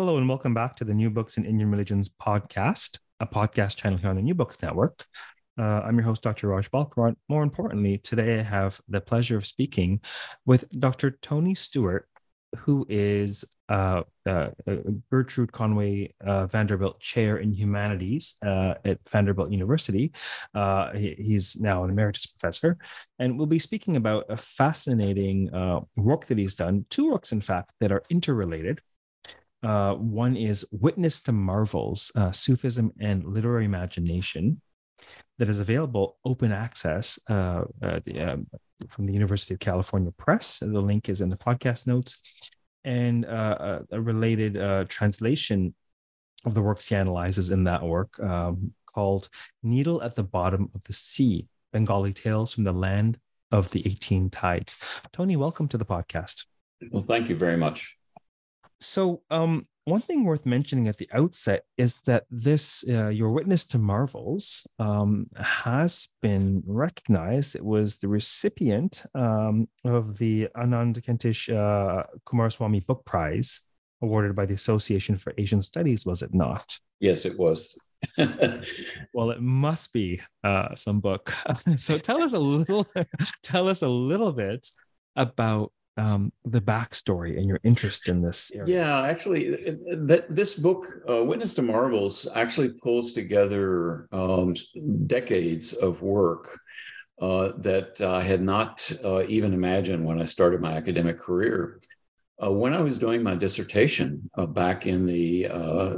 Hello, and welcome back to the New Books in Indian Religions podcast, a podcast channel here on the New Books Network. Uh, I'm your host, Dr. Raj Balkaran. More importantly, today I have the pleasure of speaking with Dr. Tony Stewart, who is uh, uh, Gertrude Conway uh, Vanderbilt Chair in Humanities uh, at Vanderbilt University. Uh, he, he's now an emeritus professor, and we'll be speaking about a fascinating work that he's done, two works, in fact, that are interrelated. Uh, one is Witness to Marvels, uh, Sufism and Literary Imagination, that is available open access uh, uh the, um, from the University of California Press. The link is in the podcast notes. And uh, a related uh, translation of the works he analyzes in that work um, called Needle at the Bottom of the Sea Bengali Tales from the Land of the 18 Tides. Tony, welcome to the podcast. Well, thank you very much. So, um, one thing worth mentioning at the outset is that this, uh, Your Witness to Marvels, um, has been recognized. It was the recipient um, of the Anand Kentish uh, Coomaraswamy Book Prize, awarded by the Association for Asian Studies, was it not? Yes, it was. well, it must be uh, some book. so tell us a little, tell us a little bit about um, the backstory and your interest in this area. Yeah, actually, that this book, uh, Witness to Marvels, actually pulls together um, decades of work uh, that I had not uh, even imagined when I started my academic career. Uh, when I was doing my dissertation uh, back in the uh,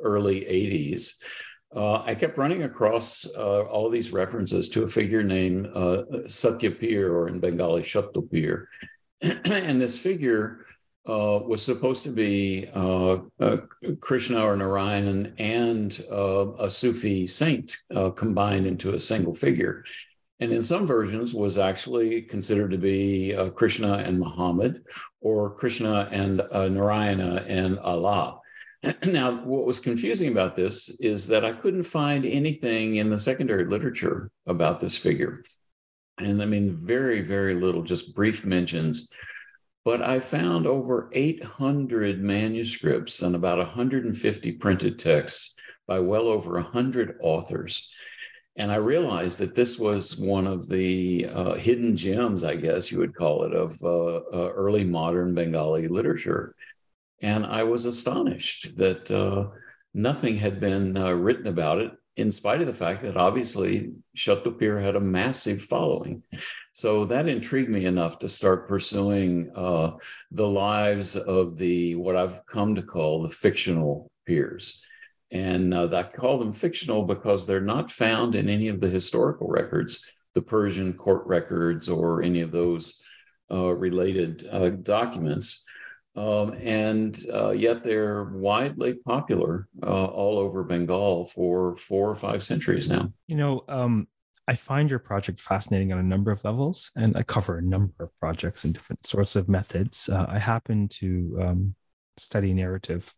early 80s, I kept running across all these references to a figure named Satyapir, or in Bengali, Shattopir and this figure uh, was supposed to be uh, uh, Krishna or Narayan and uh, a Sufi saint uh, combined into a single figure. And in some versions was actually considered to be uh, Krishna and Muhammad or Krishna and Narayana and Allah. Now, what was confusing about this is that I couldn't find anything in the secondary literature about this figure and I mean, very, very little, just brief mentions. But I found over 800 manuscripts and about 150 printed texts by well over 100 authors. And I realized that this was one of the uh, hidden gems, I guess you would call it, of uh, uh, early modern Bengali literature. And I was astonished that uh, nothing had been uh, written about it in spite of the fact that obviously Shattopir had a massive following. So that intrigued me enough to start pursuing uh, the lives of the what I've come to call the fictional pirs. And uh, I call them fictional because they're not found in any of the historical records, the Persian court records, or any of those uh, related uh, documents. Um, and uh, yet they're widely popular uh, all over Bengal for four or five centuries now. You know, um, I find your project fascinating on a number of levels, and I cover a number of projects and different sorts of methods. Uh, I happen to um, study narrative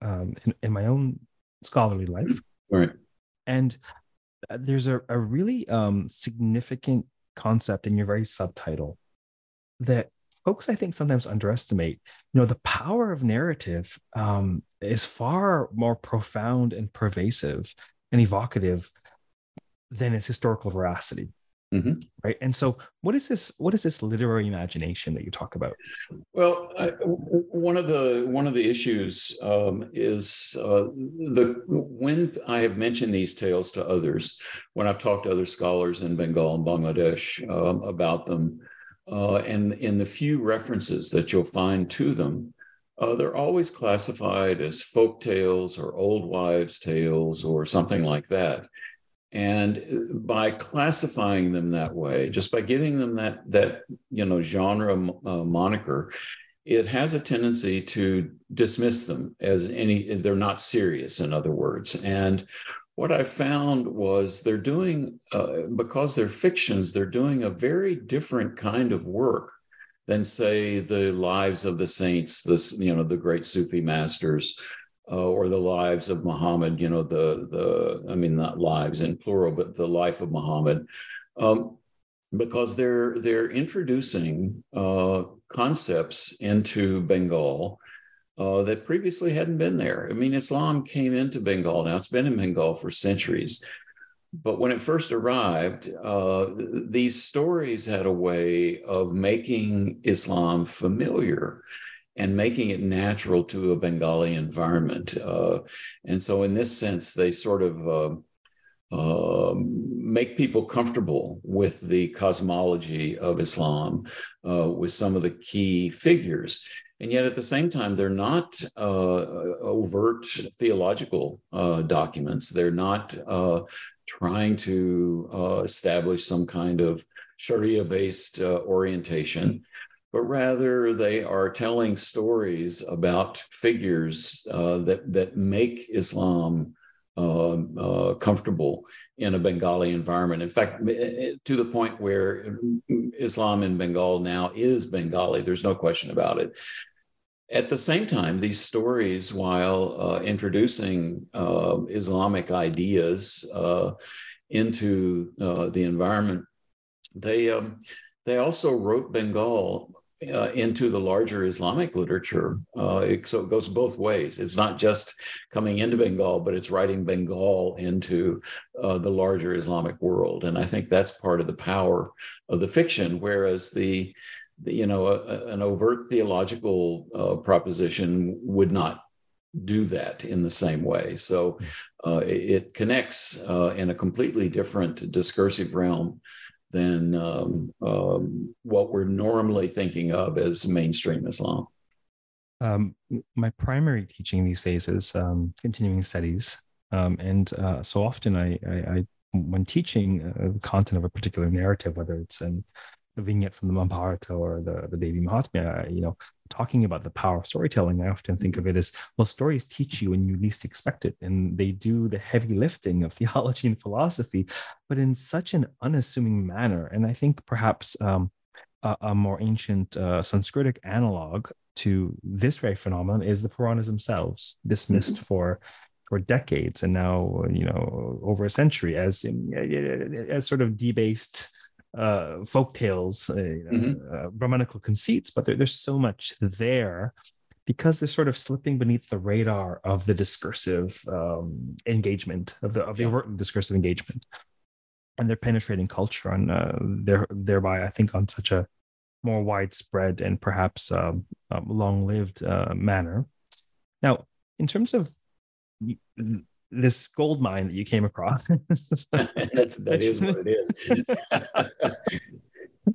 um, in, in, my own scholarly life. Right. And uh, there's a, a really um, significant concept in your very subtitle that folks i think sometimes underestimate you know the power of narrative um, is far more profound and pervasive and evocative than its historical veracity mm-hmm. right and so what is this what is this literary imagination that you talk about well I, one of the one of the issues um, is uh, the when i have mentioned these tales to others when i've talked to other scholars in bengal and bangladesh um, about them uh, and in the few references that you'll find to them, uh, they're always classified as folk tales or old wives' tales or something like that. And uh, by classifying them that way, just by giving them that that you know genre uh, moniker, it has a tendency to dismiss them as any, they're not serious, in other words. And what I found was they're doing, uh, because they're fictions, they're doing a very different kind of work than, say, the lives of the saints, the, you know, the great Sufi masters. Uh, or the lives of Muhammad, you know, the the I mean not lives in plural, but the life of Muhammad. Um, because they're they're introducing uh, concepts into Bengal uh, that previously hadn't been there. I mean, Islam came into Bengal now; it's been in Bengal for centuries. But when it first arrived, uh, these stories had a way of making Islam familiar and making it natural to a Bengali environment. Uh, and so, in this sense, they sort of uh, make people comfortable with the cosmology of Islam, uh, with some of the key figures. And yet, at the same time, they're not uh, overt theological uh, documents. They're not uh, trying to establish some kind of Sharia based orientation but rather they are telling stories about figures uh, that that make Islam uh, uh, comfortable in a Bengali environment. In fact, to the point where Islam in Bengal now is Bengali, there's no question about it. At the same time, these stories, while uh, introducing uh, Islamic ideas uh, into uh, the environment, they um, they also wrote Bengal uh, into the larger Islamic literature. Uh, it, so it goes both ways. It's not just coming into Bengal, but it's writing Bengal into uh, the larger Islamic world. And I think that's part of the power of the fiction, whereas the, the you know, a, a, an overt theological uh, proposition would not do that in the same way. So uh, it, connects uh, in a completely different discursive realm than um, um, what we're normally thinking of as mainstream Islam. Um, my primary teaching these days is um, continuing studies, um, and uh, so often I, I, I when teaching uh, the content of a particular narrative, whether it's an a vignette from the Mahabharata or the, the Devi Mahatmya, you know, talking about the power of storytelling, I often think of it as well, stories teach you when you least expect it. And they do the heavy lifting of theology and philosophy, but in such an unassuming manner. And I think perhaps um, a, a, more ancient uh, Sanskritic analog to this very phenomenon is the Puranas themselves, dismissed mm-hmm. for for decades and now you know over a century as as sort of debased uh, folk tales, uh, mm-hmm. uh, Brahmanical conceits, but there, there's so much there because they're sort of slipping beneath the radar of the discursive um, engagement of the of the yeah. overt discursive engagement, and they're penetrating culture and uh, they're thereby, I think, on such a more widespread and perhaps um, um, long-lived uh, manner. Now, in terms of this gold mine that you came across. That's that is what it is.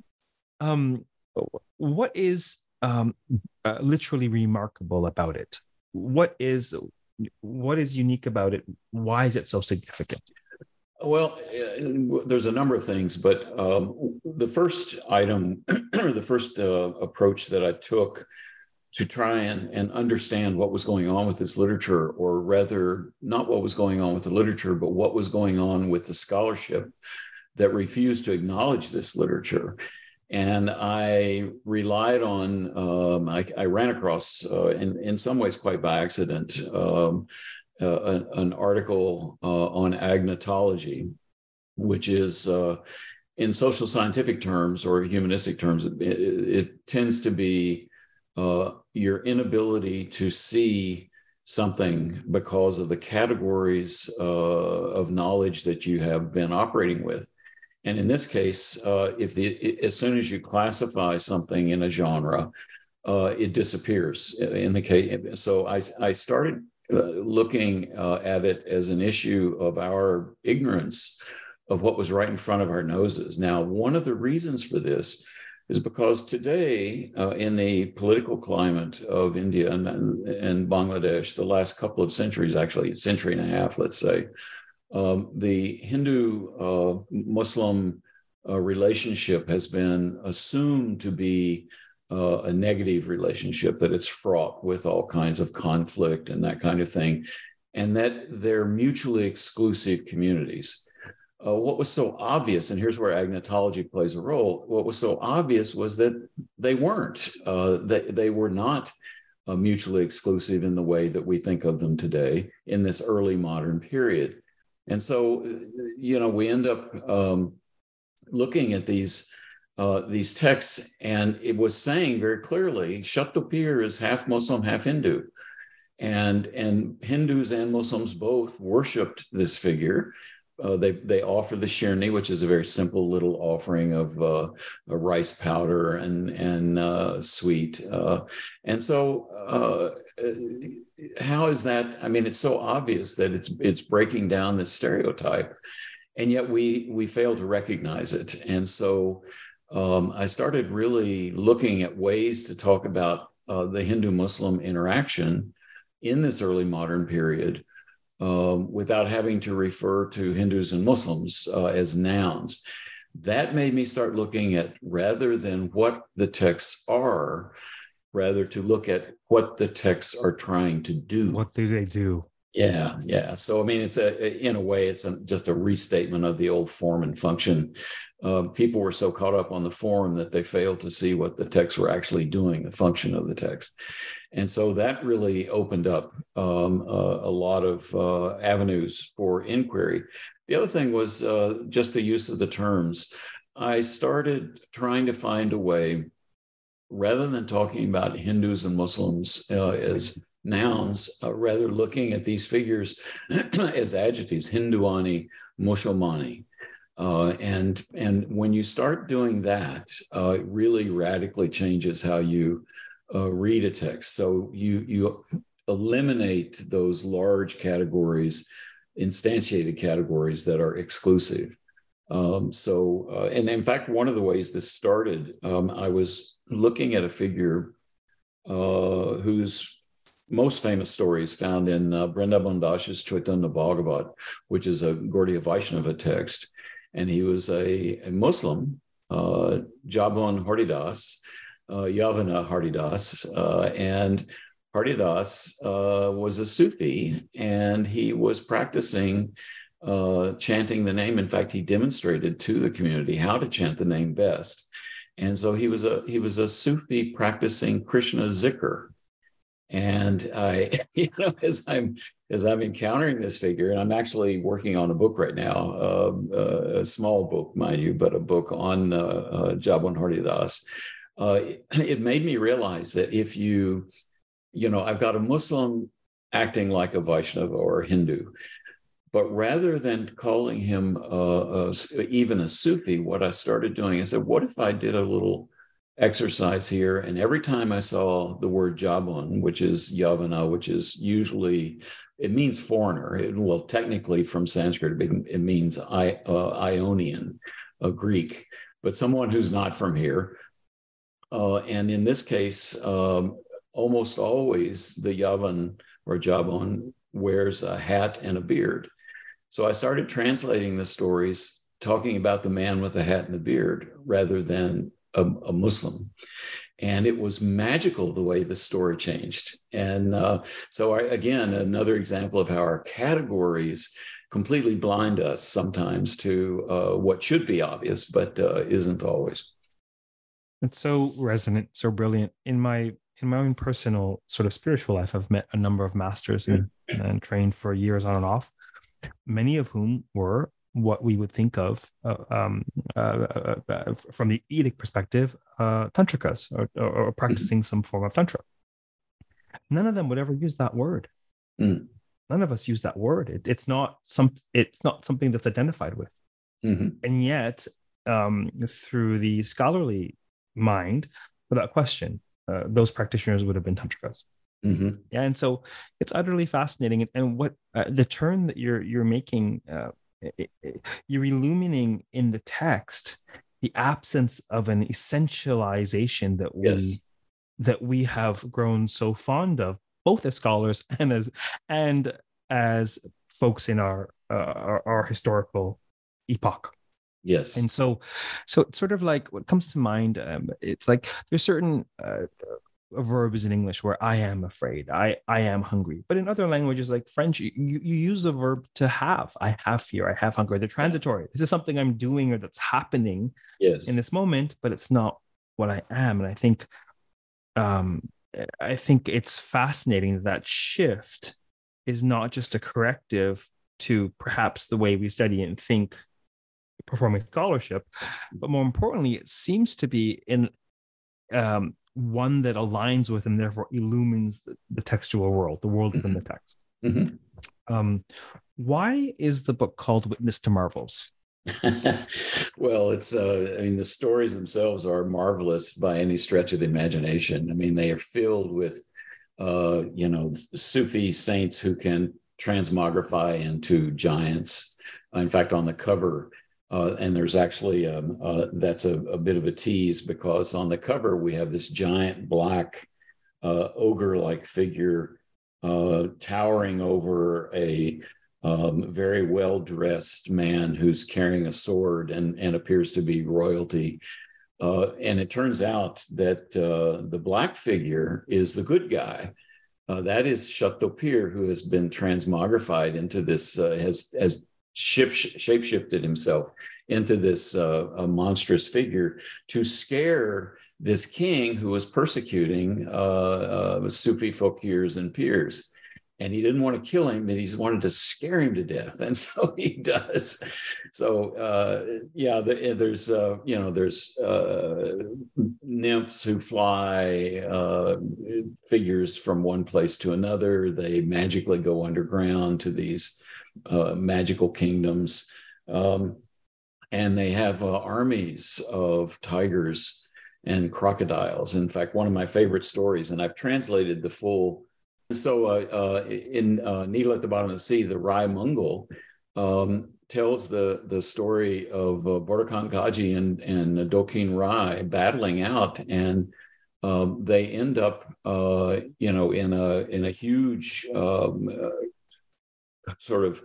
um, what is um, uh, literally remarkable about it? What is what is unique about it? Why is it so significant? Well, uh, there's a number of things, but um, the first item, the first uh, approach that I took to try and, and understand what was going on with this literature, or rather, not what was going on with the literature, but what was going on with the scholarship that refused to acknowledge this literature. And I relied on, um, I, I, ran across, uh, in, in some ways quite by accident, um, uh, an, an, article uh, on agnotology, which is uh, in social scientific terms or humanistic terms, it, it tends to be uh, your inability to see something because of the categories uh, of knowledge that you have been operating with. And in this case, uh, if the as soon as you classify something in a genre, uh, it disappears. In the case, so I I started uh, looking uh, at it as an issue of our ignorance of what was right in front of our noses. Now, one of the reasons for this is because today, uh, in the political climate of India and, and, Bangladesh, the last couple of centuries, actually, century and a half, let's say, um, the Hindu uh, Muslim uh, relationship has been assumed to be uh, a negative relationship, that it's fraught with all kinds of conflict and that kind of thing, and that they're mutually exclusive communities. Uh, what was so obvious, and here's where agnotology plays a role, what was so obvious was that they weren't. Uh, they, they were not uh, mutually exclusive in the way that we think of them today in this early modern period. And so, you know, we end up um, looking at these uh, these texts, and it was saying very clearly, Shattopir is half Muslim, half Hindu, and and Hindus and Muslims both worshipped this figure. Uh, they they offer the shirni, which is a very simple little offering of uh, rice powder and and uh, sweet. Uh, and so, uh, how is that? I mean, it's so obvious that it's it's breaking down this stereotype, and yet we we fail to recognize it. And so, um, I started really looking at ways to talk about uh, the Hindu Muslim interaction in this early modern period um, without having to refer to Hindus and Muslims uh, as nouns. That made me start looking at rather than what the texts are, rather to look at what the texts are trying to do. What do they do? Yeah, yeah. So I mean, it's a in a way, it's a, just a restatement of the old form and function. Uh, people were so caught up on the form that they failed to see what the texts were actually doing, the function of the text, and so that really opened up um, a lot of uh, avenues for inquiry. The other thing was uh, just the use of the terms. I started trying to find a way, rather than talking about Hindus and Muslims uh, as nouns, uh, rather looking at these figures as adjectives, Hinduani, Musulmani. Uh, and and when you start doing that, uh, it really radically changes how you uh, read a text. So you you eliminate those large categories, instantiated categories that are exclusive. Um, so uh, and in fact, one of the ways this started, um, I was looking at a figure uh, whose most famous story is found in uh, Vrindaban Das's Chaitanya Bhagavat, which is a Gaudiya Vaishnava text. And he was a, a Muslim, uh, Jabon Haridas, uh, Yavana Haridas. Uh, and Haridas uh, was a Sufi and he was practicing uh, chanting the name. In fact, he demonstrated to the community how to chant the name best. And so he was a he was a Sufi practicing Krishna zikr, and I, you know, as I'm as I'm encountering this figure, and I'm actually working on a book right now, uh, uh, a small book, mind you, but a book on uh, uh, Jabon Haridas. Uh, it, made me realize that if you, you know, I've got a Muslim acting like a Vaishnava or a Hindu, but rather than calling him uh, even a Sufi, what I started doing is that what if I did a little exercise here. And every time I saw the word Jabon, which is Yavana, which is usually, it means foreigner. It, well, technically from Sanskrit, it, means I, uh, Ionian, a Greek, but someone who's not from here. Uh, and in this case, um, almost always the Yavan or Jabon wears a hat and a beard. So I started translating the stories talking about the man with the hat and the beard rather than a, a Muslim. And it was magical the way the story changed. And uh, so, I, again, another example of how our categories completely blind us sometimes to uh, what should be obvious, but uh, isn't always. It's so resonant, so brilliant. In my in my own personal sort of spiritual life, I've met a number of masters and, and trained for years on and off, many of whom were what we would think of uh, um, uh, uh, uh from the Vedic perspective, uh, tantrikas or, or, or mm-hmm. practicing mm-hmm. some form of tantra. None of them would ever use that word. Mm. None of us use that word. It, it's not some. It's not something that's identified with. Mm-hmm. And yet, um, through the scholarly mind, without question, uh, those practitioners would have been tantrikas. Mm-hmm. Yeah, and so it's utterly fascinating. And what the turn that you're you're making you're illuminating in the text the absence of an essentialization that we yes. that we have grown so fond of both as scholars and as and as folks in our uh, our, our, historical epoch Yes. And so, so it's sort of like what comes to mind. Um, it's like there's certain uh, verbs in English where I am afraid, I I am hungry, but in other languages like French, you, you use the verb to have. I have fear. I have hunger. They're transitory. This is something I'm doing or that's happening yes. in this moment, but it's not what I am. And I think, um, I think it's fascinating that, that shift is not just a corrective to perhaps the way we study and think performing scholarship, but more importantly, it seems to be in um, one that aligns with and therefore illumines the, the textual world, the world within the mm-hmm. text. Mm-hmm. Um, why is the book called Witness to Marvels? well, it's uh, I mean the stories themselves are marvelous by any stretch of the imagination. I mean they are filled with uh, you know Sufi saints who can transmogrify into giants. In fact, on the cover, uh, and there's actually um, uh, that's a, a, bit of a tease because on the cover we have this giant black uh, ogre-like figure uh, towering over a um, very well-dressed man who's carrying a sword and, and appears to be royalty. Uh, and it turns out that the black figure is the good guy. that is Chhatrapir, who has been transmogrified into this, has has ship, shapeshifted himself into this uh, monstrous figure to scare this king who was persecuting uh, uh, Sufi fakirs and pirs. And he didn't want to kill him, but he wanted to scare him to death, and so he does. So uh, yeah, the, there's uh, you know there's uh, nymphs who fly uh, figures from one place to another. They magically go underground to these uh, magical kingdoms. Um, and they have uh, armies of tigers and crocodiles. In fact, one of my favorite stories, and I've translated the full. So uh, uh, in uh, Needle at the Bottom of the Sea, the Rai Mongol um, tells the the story of uh, Gaji and and Dokin Rai battling out, and um, they end up, uh, you know, in a in a huge um, uh, sort of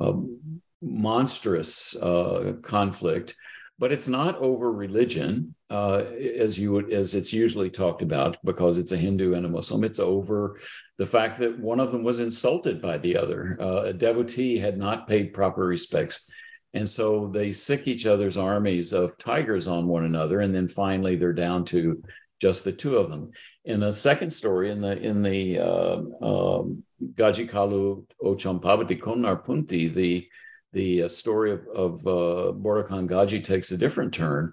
um, monstrous uh, conflict, but it's not over religion uh, as you would, as it's usually talked about because it's a Hindu and a Muslim. It's over the fact that one of them was insulted by the other. Uh, a devotee had not paid proper respects. And so they sick each other's armies of tigers on one another, and then finally they're down to just the two of them. In a second story, in the in the uh, um, Gaji Ochampavati Konar Punti, the the uh, story of, of uh, Bordekan Gaji takes a different turn.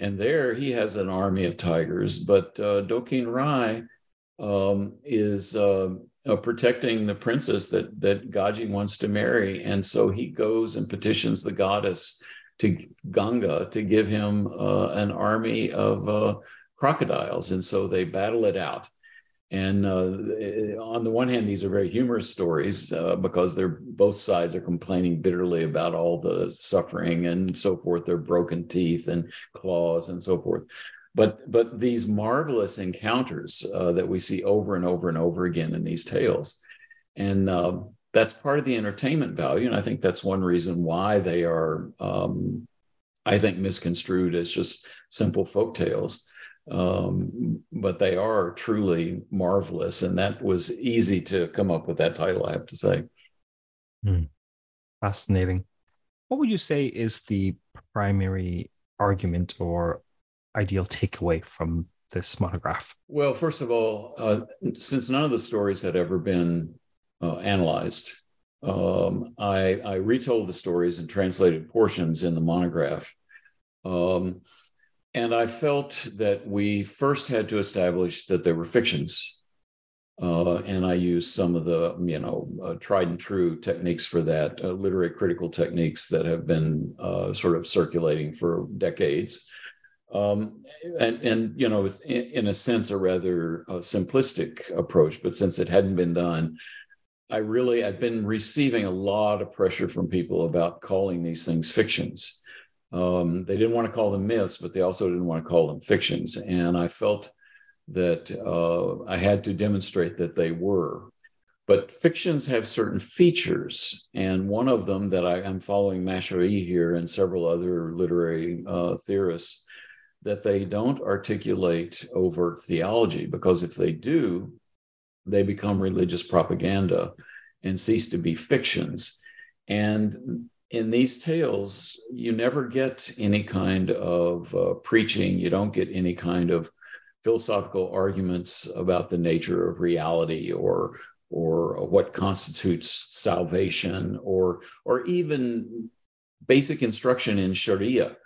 And there he has an army of tigers, but uh, Dokin Rai um, is uh, uh, protecting the princess that, that Gaji wants to marry. And so he goes and petitions the goddess to Ganga to give him uh, an army of uh, crocodiles. And so they battle it out. And uh, on the one hand, these are very humorous stories uh, because they're both sides are complaining bitterly about all the suffering and so forth, their broken teeth and claws and so forth. But but these marvelous encounters uh, that we see over and over and over again in these tales, and uh, that's part of the entertainment value. And I think that's one reason why they are, um, I think, misconstrued as just simple folk tales um, but they are truly marvelous. And that was easy to come up with that title, I have to say. Hmm. Fascinating. What would you say is the primary argument or ideal takeaway from this monograph? Well, first of all, uh, since none of the stories had ever been uh, analyzed, um, I, I, retold the stories and translated portions in the monograph. Um, and I felt that we first had to establish that they were fictions. Uh, and I used some of the, you know, uh, tried and true techniques for that, uh, literary critical techniques that have been uh, sort of circulating for decades. Um, and, and, you know, in, in a sense, a rather uh, simplistic approach, but since it hadn't been done, I really, I've been receiving a lot of pressure from people about calling these things fictions. Um, they didn't want to call them myths, but they also didn't want to call them fictions. And I felt that uh, I had to demonstrate that they were. But fictions have certain features, and one of them that I, am following Macherey here and several other literary uh, theorists, that they don't articulate overt theology, because if they do, they become religious propaganda and cease to be fictions. And in these tales, you never get any kind of uh, preaching, you don't get any kind of philosophical arguments about the nature of reality or or what constitutes salvation or or even basic instruction in sharia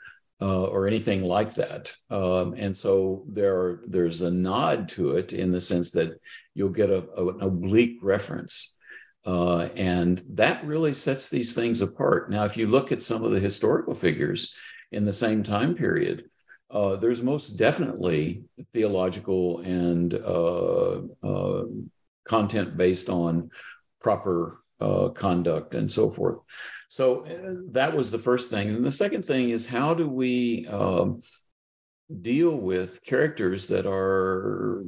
uh, or anything like that. Um, and so there are, there's a nod to it in the sense that you'll get a, a, an oblique reference uh, and that really sets these things apart now if you look at some of the historical figures in the same time period uh, there's most definitely theological and uh, uh, content based on proper uh, conduct and so forth. So uh, that was the first thing. And the second thing is how do we um, deal with characters that are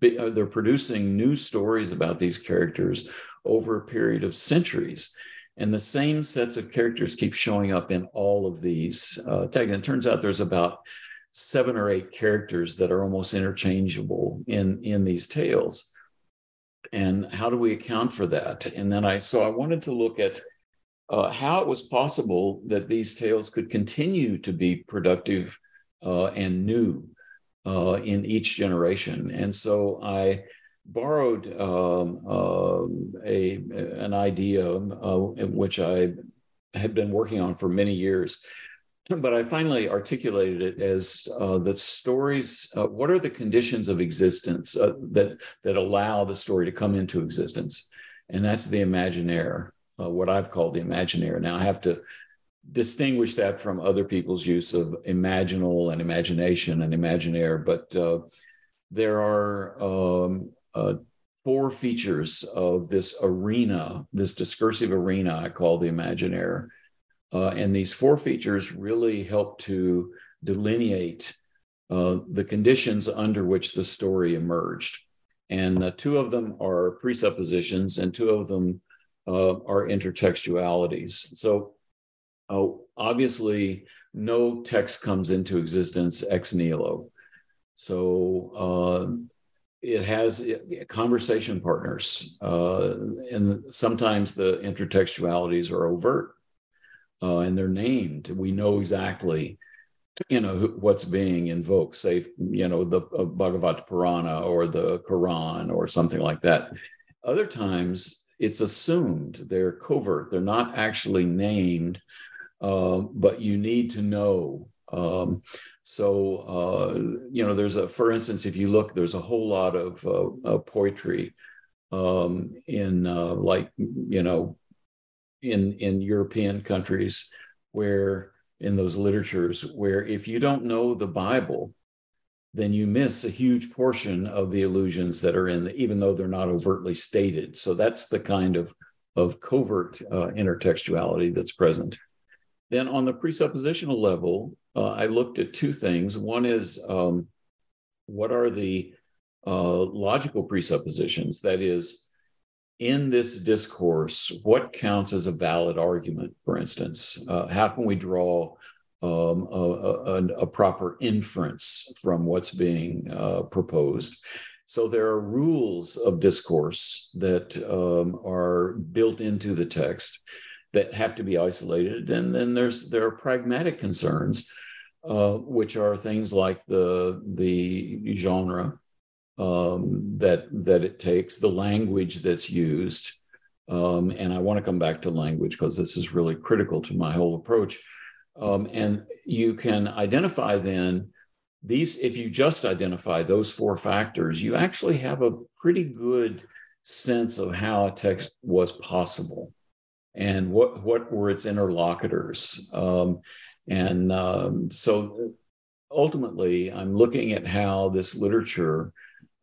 they're producing new stories about these characters over a period of centuries and the same sets of characters keep showing up in all of these uh, tags. And it turns out there's about seven or eight characters that are almost interchangeable in, in these tales. And how do we account for that? And then I, so I wanted to look at uh, how it was possible that these tales could continue to be productive uh, and new uh, in each generation. And so I borrowed um, uh, a an idea uh, which I had been working on for many years, but I finally articulated it as uh, the stories. Uh, what are the conditions of existence uh, that that allow the story to come into existence? And that's the imaginaire, what I've called the imaginaire. Now I have to distinguish that from other people's use of imaginal and imagination and imaginaire, but there are um, uh, four features of this arena, this discursive arena I call the imaginaire. Uh, and these four features really help to delineate uh, the conditions under which the story emerged. And uh, two of them are presuppositions, and two of them uh, are intertextualities. So, uh, obviously, no text comes into existence ex nihilo. So, it has conversation partners, uh, and sometimes the intertextualities are overt uh, and they're named. We know exactly, you know, what's being invoked. Say, you know, the uh, Bhagavad Purana or the Quran or something like that. Other times, it's assumed they're covert. They're not actually named, uh, but you need to know um, so, uh, you know, there's a, for instance, if you look, there's a whole lot of uh, uh, poetry um, in uh, like, you know, in, in European countries where in those literatures where if you don't know the Bible, then you miss a huge portion of the illusions that are in, the, even though they're not overtly stated. So that's the kind of of covert uh, intertextuality that's present. Then on the presuppositional level, uh, I looked at two things. One is um, what are the uh, logical presuppositions? That is, in this discourse, what counts as a valid argument, for instance? Uh, how can we draw um, a, a, a, proper inference from what's being uh, proposed? So there are rules of discourse that um, are built into the text that have to be isolated. And then there's there are pragmatic concerns, uh, which are things like the the genre um, that that it takes, the language that's used. Um, and I want to come back to language because this is really critical to my whole approach. Um, and you can identify then these, if you just identify those four factors, you actually have a pretty good sense of how a text was possible and what what were its interlocutors? Um, and um, so ultimately i'm looking at how this literature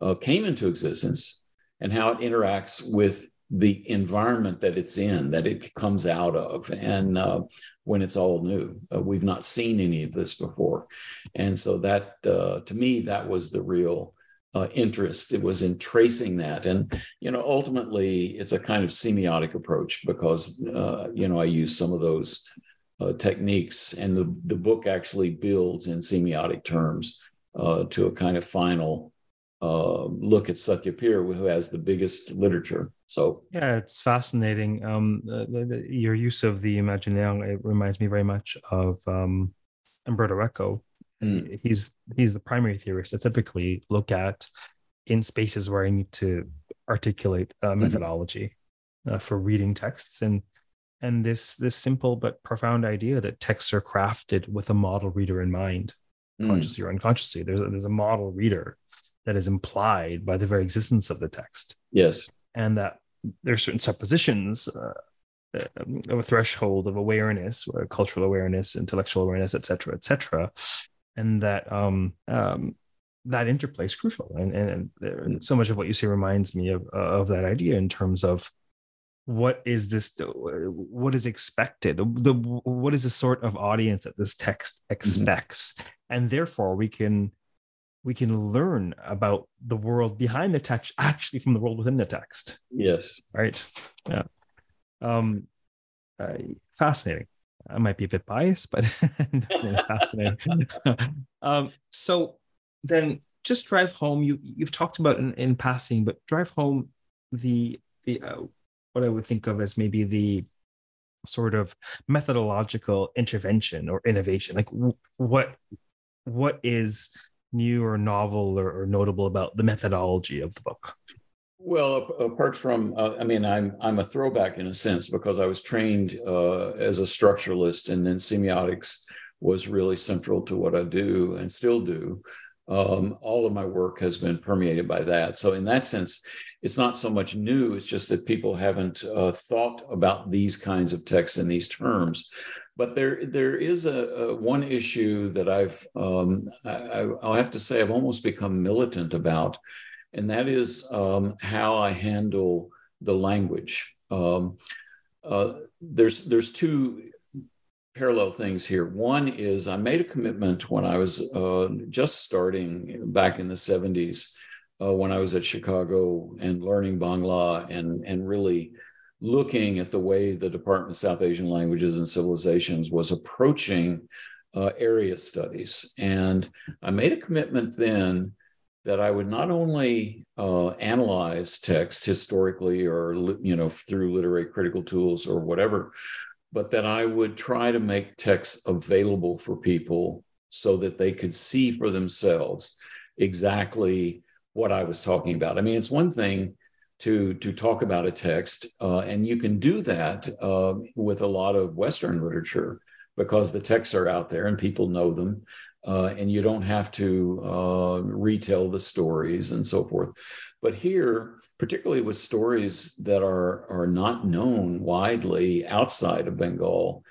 uh, came into existence and how it interacts with the environment that it's in that it comes out of. And uh, when it's all new uh, we've not seen any of this before. And so that uh, to me that was the real uh, interest. It was in tracing that, and you know, ultimately, it's a kind of semiotic approach because uh, you know I use some of those uh, techniques, and the the book actually builds in semiotic terms uh, to a kind of final uh, look at Satyapir, who has the biggest literature. So yeah, it's fascinating. Um, the, the, your use of the imaginaire it reminds me very much of um, Umberto Eco. Mm. He's he's the primary theorist. I typically look at in spaces where I need to articulate a mm-hmm. methodology mm-hmm. uh, for reading texts and and this this simple but profound idea that texts are crafted with a model reader in mind, mm. consciously or unconsciously. There's a, there's a model reader that is implied by the very existence of the text. Yes, and that there are certain suppositions. Uh, of a threshold of awareness, uh, cultural awareness, intellectual awareness, et cetera, et cetera, and that um, um, that interplay is crucial. And, and, and, so much of what you say reminds me of of that idea in terms of what is this what is expected the what is the sort of audience that this text mm-hmm. expects mm-hmm. and therefore we can we can learn about the world behind the text actually from the world within the text yes right yeah um uh, fascinating I might be a bit biased, but fascinating. um, so then just drive home. You you've talked about in, in passing, but drive home the the uh, what I would think of as maybe the sort of methodological intervention or innovation. Like w- what what is new or novel or, or notable about the methodology of the book? Well, apart from, uh, I mean, I'm I'm a throwback in a sense because I was trained uh, as a structuralist, and then semiotics was really central to what I do and still do. Um, all of my work has been permeated by that. So, in that sense, it's not so much new; it's just that people haven't uh, thought about these kinds of texts in these terms. But there, there is a, a one issue that I've, um, I, I'll have to say, I've almost become militant about and that is um, how I handle the language. Um, uh, there's there's two parallel things here. One is I made a commitment when I was uh, just starting back in the 70s, uh, when I was at Chicago and learning Bangla and and really looking at the way the Department of South Asian Languages and Civilizations was approaching uh, area studies. And I made a commitment then that I would not only uh, analyze text historically or you know through literary critical tools or whatever, but that I would try to make text available for people so that they could see for themselves exactly what I was talking about. I mean, it's one thing to to talk about a text, uh, and you can do that uh, with a lot of Western literature because the texts are out there and people know them uh, and you don't have to uh, retell the stories and so forth. But here, particularly with stories that are are not known widely outside of Bengal,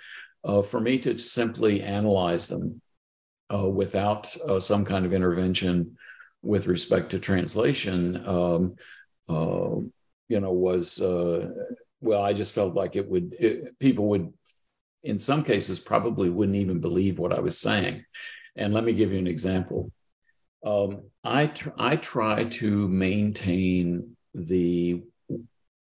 uh, for me to simply analyze them uh, without uh, some kind of intervention with respect to translation, um, uh, you know, was well, I just felt like it would it, people would, in some cases, probably wouldn't even believe what I was saying and let me give you an example. Um, I, tr- I try to maintain the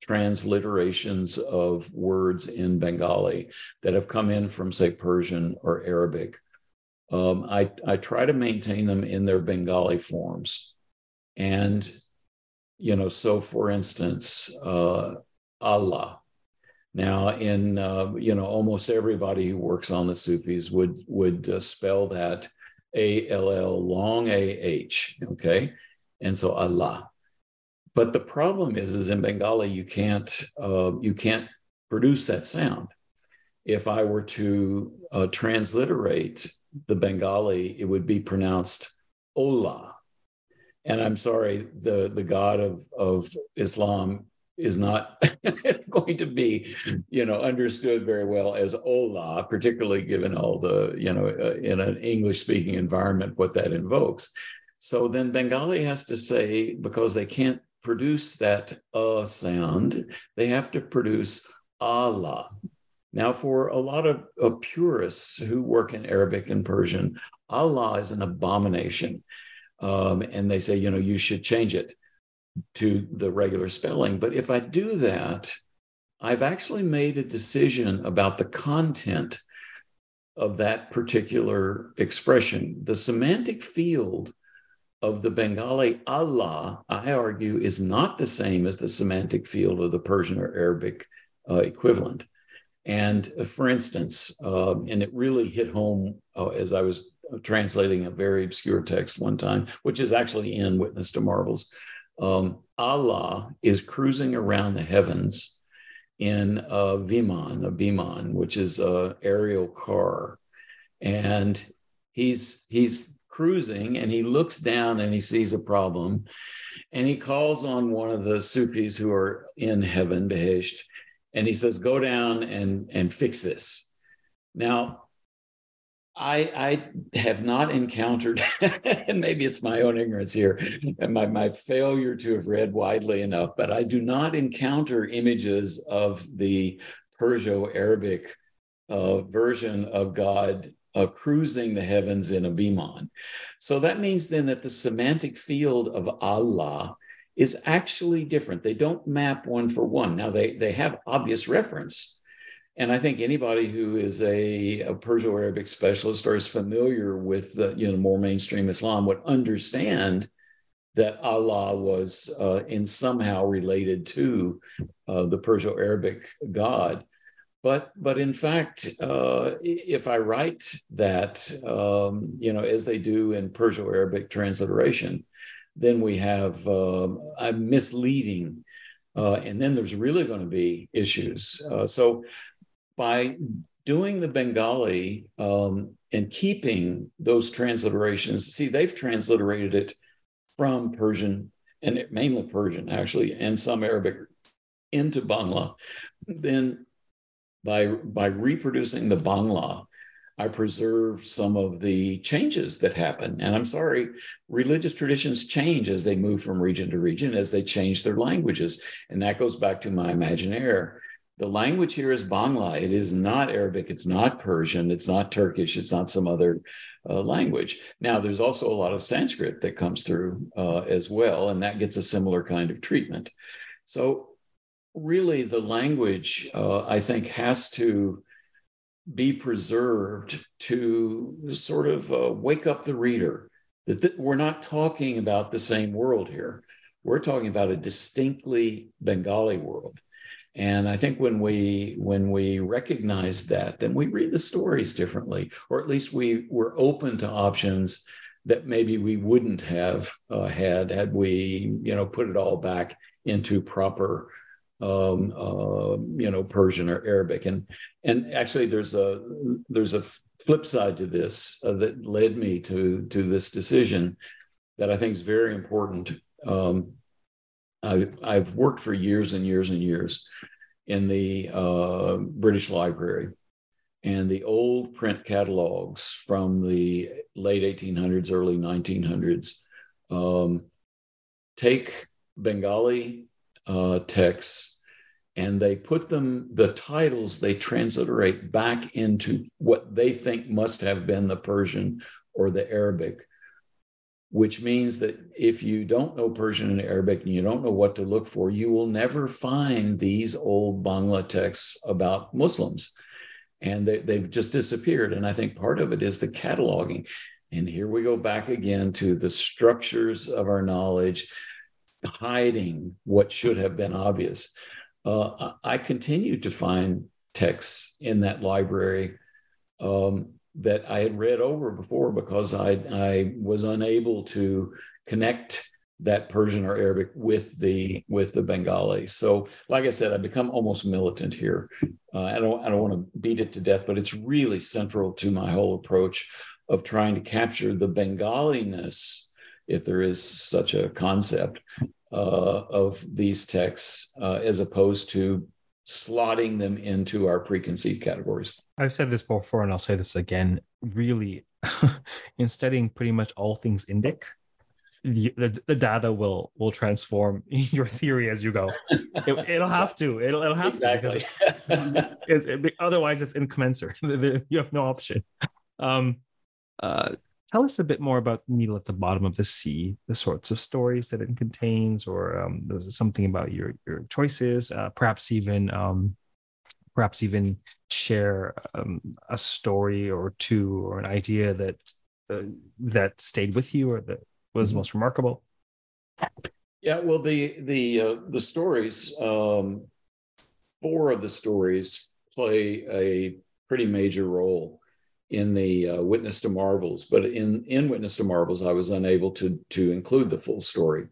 transliterations of words in Bengali that have come in from, say, Persian or Arabic. Um, I, I try to maintain them in their Bengali forms. And, you know, so for instance, uh, Allah. Now, in uh, you know, almost everybody who works on the Sufis would would uh, spell that a L L, long A H. Okay. And so Allah. But the problem is, is in Bengali, you can't, uh, you can't produce that sound. If I were to uh, transliterate the Bengali, it would be pronounced Ola. And I'm sorry, the, the God of, of Islam is not going to be, you know, understood very well as "ola," particularly given all the, you know, uh, in an English-speaking environment, what that invokes. So then Bengali has to say because they can't produce that "uh" sound, they have to produce "Allah." Now, for a lot of, of purists who work in Arabic and Persian, Allah is an abomination. um, and they say, you know, you should change it to the regular spelling. But if I do that, I've actually made a decision about the content of that particular expression. The semantic field of the Bengali Allah, I argue, is not the same as the semantic field of the Persian or Arabic uh, equivalent. And uh, for instance, uh, and it really hit home uh, as I was translating a very obscure text one time, which is actually in Witness to Marvels. Um, Allah is cruising around the heavens in a Viman, a Biman, which is a aerial car, and he's he's cruising and he looks down and he sees a problem, and he calls on one of the Sufis who are in heaven, Behesht, and he says, "Go down and and fix this." Now, I, I have not encountered, and maybe it's my own ignorance here and my, my failure to have read widely enough, but I do not encounter images of the Perso Arabic uh, version of God uh, cruising the heavens in a Biman. So that means then that the semantic field of Allah is actually different. They don't map one for one. Now they, they have obvious reference and I think anybody who is a, a Perso-Arabic specialist or is familiar with the you know more mainstream Islam would understand that Allah was uh, in somehow related to uh, the Perso-Arabic God. But but in fact, uh, if I write that, um, you know, as they do in Perso-Arabic transliteration, then we have uh, a misleading, uh, and then there's really going to be issues. Uh, so by doing the Bengali um, and keeping those transliterations, see, they've transliterated it from Persian and mainly Persian, actually, and some Arabic into Bangla. Then by, by reproducing the Bangla, I preserve some of the changes that happen. And I'm sorry, religious traditions change as they move from region to region, as they change their languages. And that goes back to my imaginaire the language here is Bangla. It is not Arabic. It's not Persian. It's not Turkish. It's not some other uh, language. Now, there's also a lot of Sanskrit that comes through uh, as well, and that gets a similar kind of treatment. So, really, the language, uh, I think, has to be preserved to sort of uh, wake up the reader that th- we're not talking about the same world here. We're talking about a distinctly Bengali world and I think when we when we recognize that, then we read the stories differently, or at least we were open to options that maybe we wouldn't have uh, had had we you know put it all back into proper um, uh, you know Persian or Arabic. And and actually, there's a there's a flip side to this uh, that led me to to this decision that I think is very important. Um, I've, I've worked for years and years and years in the uh, British Library. And the old print catalogs from the late 1800s, early 1900s um, take Bengali uh, texts and they put them, the titles they transliterate back into what they think must have been the Persian or the Arabic which means that if you don't know Persian and Arabic and you don't know what to look for, you will never find these old Bangla texts about Muslims. And they, they've just disappeared. And I think part of it is the cataloging. And here we go back again to the structures of our knowledge, hiding what should have been obvious. Uh, I continue to find texts in that library um, that I had read over before because I, I was unable to connect that Persian or Arabic with the with the Bengali. So, like I said, I become almost militant here. Uh, I don't I don't want to beat it to death, but it's really central to my whole approach of trying to capture the Bengaliness, if there is such a concept, uh, of these texts, uh, as opposed to slotting them into our preconceived categories. I've said this before and I'll say this again. Really, in studying pretty much all things Indic, the, the, the, data will will transform your theory as you go. It, will have to. It'll, it'll have exactly. to because it's, it's, it, otherwise it's incommensurate. you have no option. Um, uh, tell us a bit more about the Needle at the Bottom of the Sea, the sorts of stories that it contains, or um, there's something about your your choices, uh, perhaps even um, perhaps even share um, a story or two or an idea that uh, that stayed with you or that was mm-hmm. most remarkable. Yeah, well, the the uh, the stories, um, four of the stories play a pretty major role in the uh, Witness to Marvels, but in in Witness to Marvels, I was unable to to include the full story.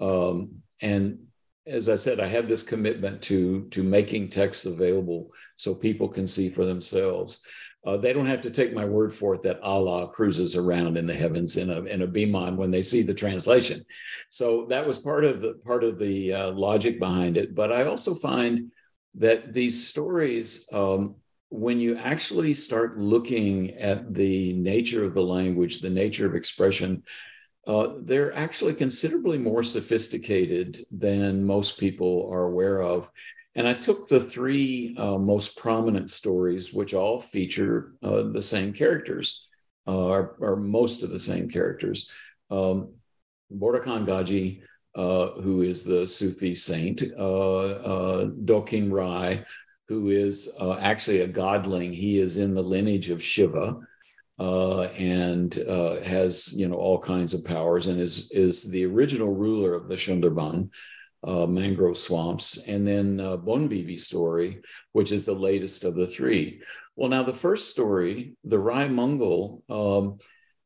Um, and as I said, I have this commitment to to making text available so people can see for themselves. Uh, they don't have to take my word for it that Allah cruises around in the heavens in a in a Biman when they see the translation. So that was part of the part of the uh, logic behind it. But I also find that these stories um, when you actually start looking at the nature of the language, the nature of expression, uh, they're actually considerably more sophisticated than most people are aware of. And I took the three uh, most prominent stories, which all feature uh, the same characters, uh, or, most of the same characters. Um, Bordekan Gaji, uh, who is the Sufi saint, uh, Dokin Rai, who is uh, actually a godling. He is in the lineage of Shiva uh, and uh, has you know all kinds of powers and is is the original ruler of the Shundarban. Uh, mangrove swamps, and then uh, Bonbibi story, which is the latest of the three. Well, now the first story, the Rai Mongol, um,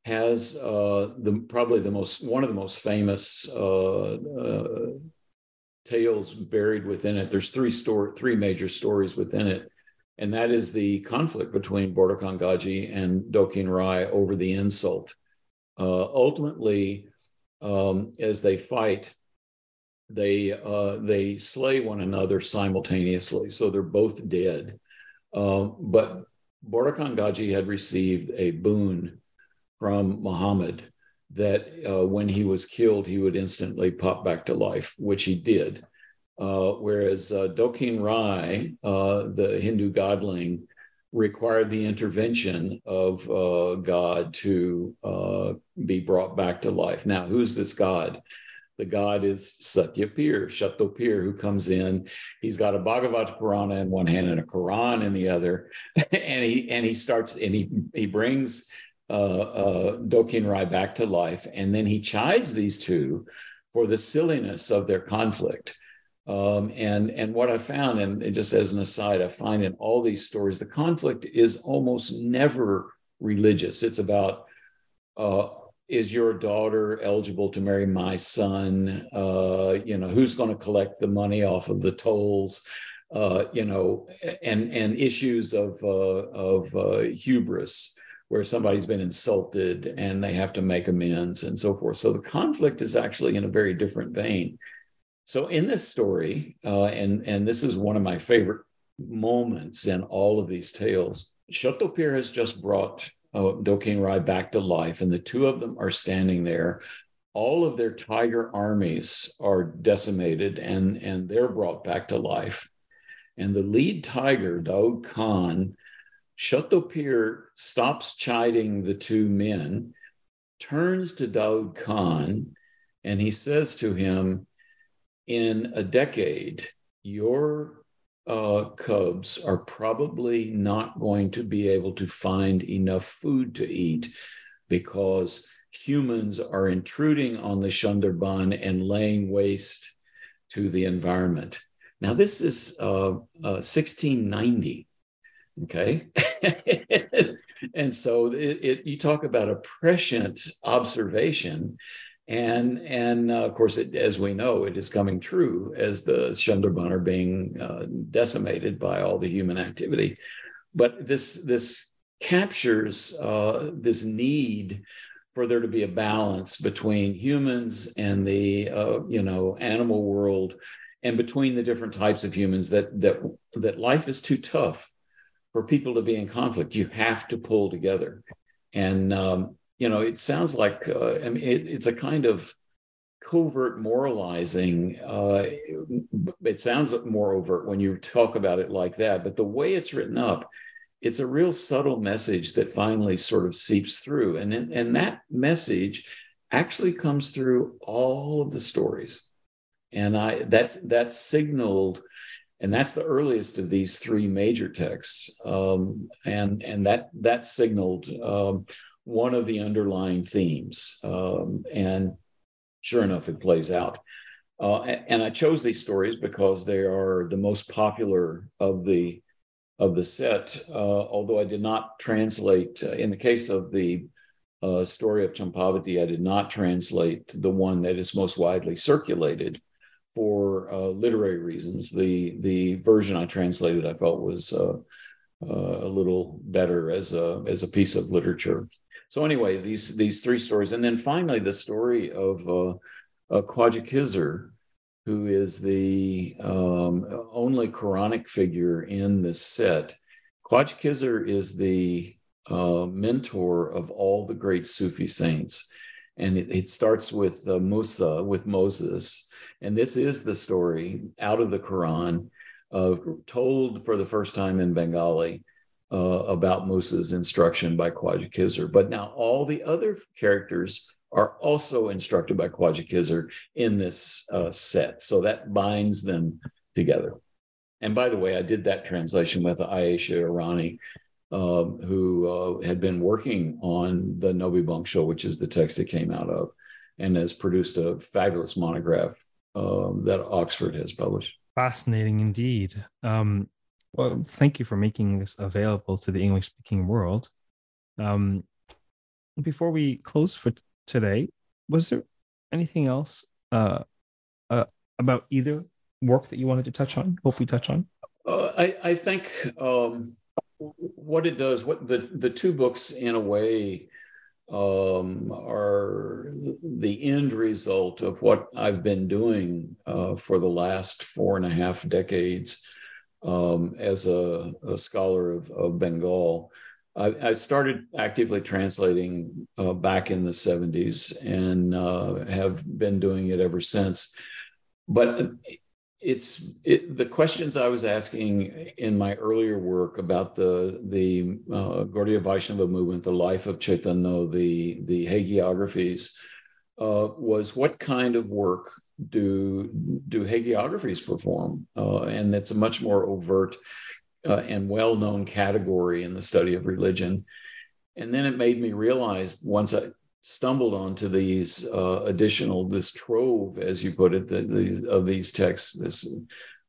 has uh, the probably the most one of the most famous uh, tales buried within it. There's three story, three major stories within it, and that is the conflict between Bordekan Gaji and Dokin Rai over the insult. Uh, ultimately, um, as they fight, they uh, they slay one another simultaneously, so they're both dead. Uh, but Bordekan Gaji had received a boon from Muhammad that uh, when he was killed, he would instantly pop back to life, which he did. Uh, whereas uh, Dokin Rai, uh, the Hindu godling, required the intervention of uh, God to uh, be brought back to life. Now, who's this God? The God is Satyapir, Shattopir, who comes in. He's got a Bhagavad Purana in one hand and a Quran in the other, and he and he starts and he he brings uh, uh, Dokin Rai back to life. And then he chides these two for the silliness of their conflict. Um, and, and what I found, and just as an aside, I find in all these stories, the conflict is almost never religious. It's about uh, is your daughter eligible to marry my son? Uh, you know, who's going to collect the money off of the tolls? Uh, you know, and and issues of uh, of uh, hubris where somebody's been insulted and they have to make amends and so forth. So the conflict is actually in a very different vein. So in this story, uh, and and this is one of my favorite moments in all of these tales, Shattopir has just brought uh, Dokin Rai back to life, and the two of them are standing there. All of their tiger armies are decimated, and and they're brought back to life. And the lead tiger, Daud Khan, Shattopir stops chiding the two men, turns to Daud Khan, and he says to him, In a decade, your uh, cubs are probably not going to be able to find enough food to eat because humans are intruding on the Shundarban and laying waste to the environment. Now, this is uh, uh, 1690. Okay. and so it, it, you talk about a prescient observation. And, and uh, of course, it, as we know, it is coming true as the Shundarban are being uh, decimated by all the human activity. But this, this captures uh, this need for there to be a balance between humans and the uh, you know animal world and between the different types of humans that that that life is too tough for people to be in conflict, you have to pull together. And, um, you know, it sounds like, uh, I mean, it, it's a kind of covert moralizing. Uh, it sounds more overt when you talk about it like that, but the way it's written up, it's a real subtle message that finally sort of seeps through. And, and that message actually comes through all of the stories. And I that that signaled, and that's the earliest of these three major texts. Um, and and that that signaled um, one of the underlying themes. Um, and sure enough, it plays out. Uh, and I chose these stories because they are the most popular of the of the set. Uh, although I did not translate, uh, in the case of the uh, story of Champavati, I did not translate the one that is most widely circulated for uh, literary reasons. The the version I translated I felt was uh, a little better as a as a piece of literature. So anyway, these these three stories, and then finally the story of uh, Khizr, who is the um, only Quranic figure in this set. Khwaja is the uh, mentor of all the great Sufi saints. And it, it starts with uh, Musa, with Moses. And this is the story out of the Quran, uh, told for the first time in Bengali uh, about Musa's instruction by Khwaja Khizr. But now all the other characters are also instructed by Khwaja Khizr in this uh, set. So that binds them together. And by the way, I did that translation with Ayesha Irani, um, who uh, had been working on the Nobi Banksho, which is the text it came out of, and has produced a fabulous monograph um, that Oxford has published. Fascinating indeed. Um, well, thank you for making this available to the English speaking world. Um, before we close for today. Was there anything else uh, uh, about either work that you wanted to touch on? Hope we touch on. Uh, I, I think um, what it does, what the the two books in a way um, are the end result of what I've been doing uh, for the last four and a half decades um, as a, a scholar of, of Bengal. I, I started actively translating uh, back in the 70s and uh, have been doing it ever since. But it's it, the questions I was asking in my earlier work about the the uh, Gaudiya Vaishnava movement, the life of Chaitanya, the the hagiographies, uh, was what kind of work do do hagiographies perform? Uh, and it's a much more overt uh, and well known category in the study of religion. And then it made me realize once I stumbled onto these uh, additional, this trove, as you put it, the, these, of these texts, this,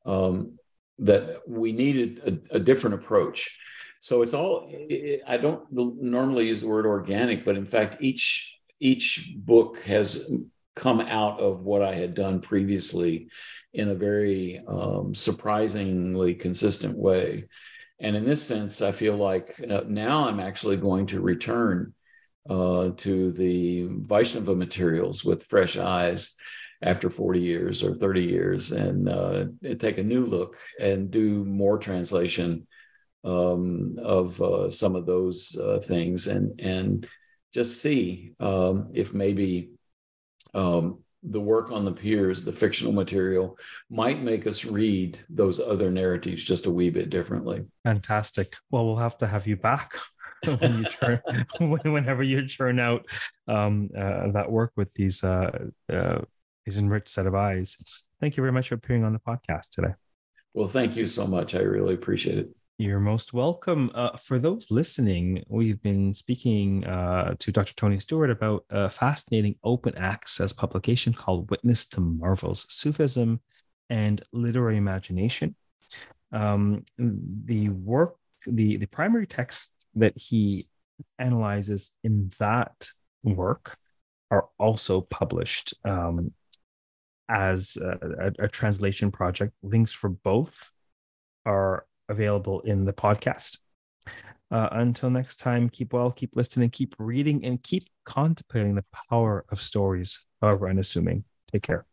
um, that we needed a, a, different approach. So it's all, I don't normally use the word organic, but in fact, each each book has come out of what I had done previously in a very um, surprisingly consistent way. And in this sense, I feel like uh, now I'm actually going to return uh, to the Vaishnava materials with fresh eyes after 40 years or 30 years and uh, take a new look and do more translation um, of uh, some of those uh, things and, and just see um, if maybe um, the work on the pirs, the fictional material, might make us read those other narratives just a wee bit differently. Fantastic. Well, we'll have to have you back when you churn, whenever you churn out um, uh, that work with these uh, uh, these enriched set of eyes. Thank you very much for appearing on the podcast today. Well, thank you so much. I really appreciate it. You're most welcome. Uh, for those listening, we've been speaking uh, to Dr. Tony Stewart about a fascinating open access publication called Witness to Marvels Sufism and Literary Imagination. Um, the work, the, the primary text that he analyzes in that work are also published um, as a, a, translation project. Links for both are available in the podcast. Uh, until next time, keep well, keep listening, keep reading, and keep contemplating the power of stories, however unassuming. Take care.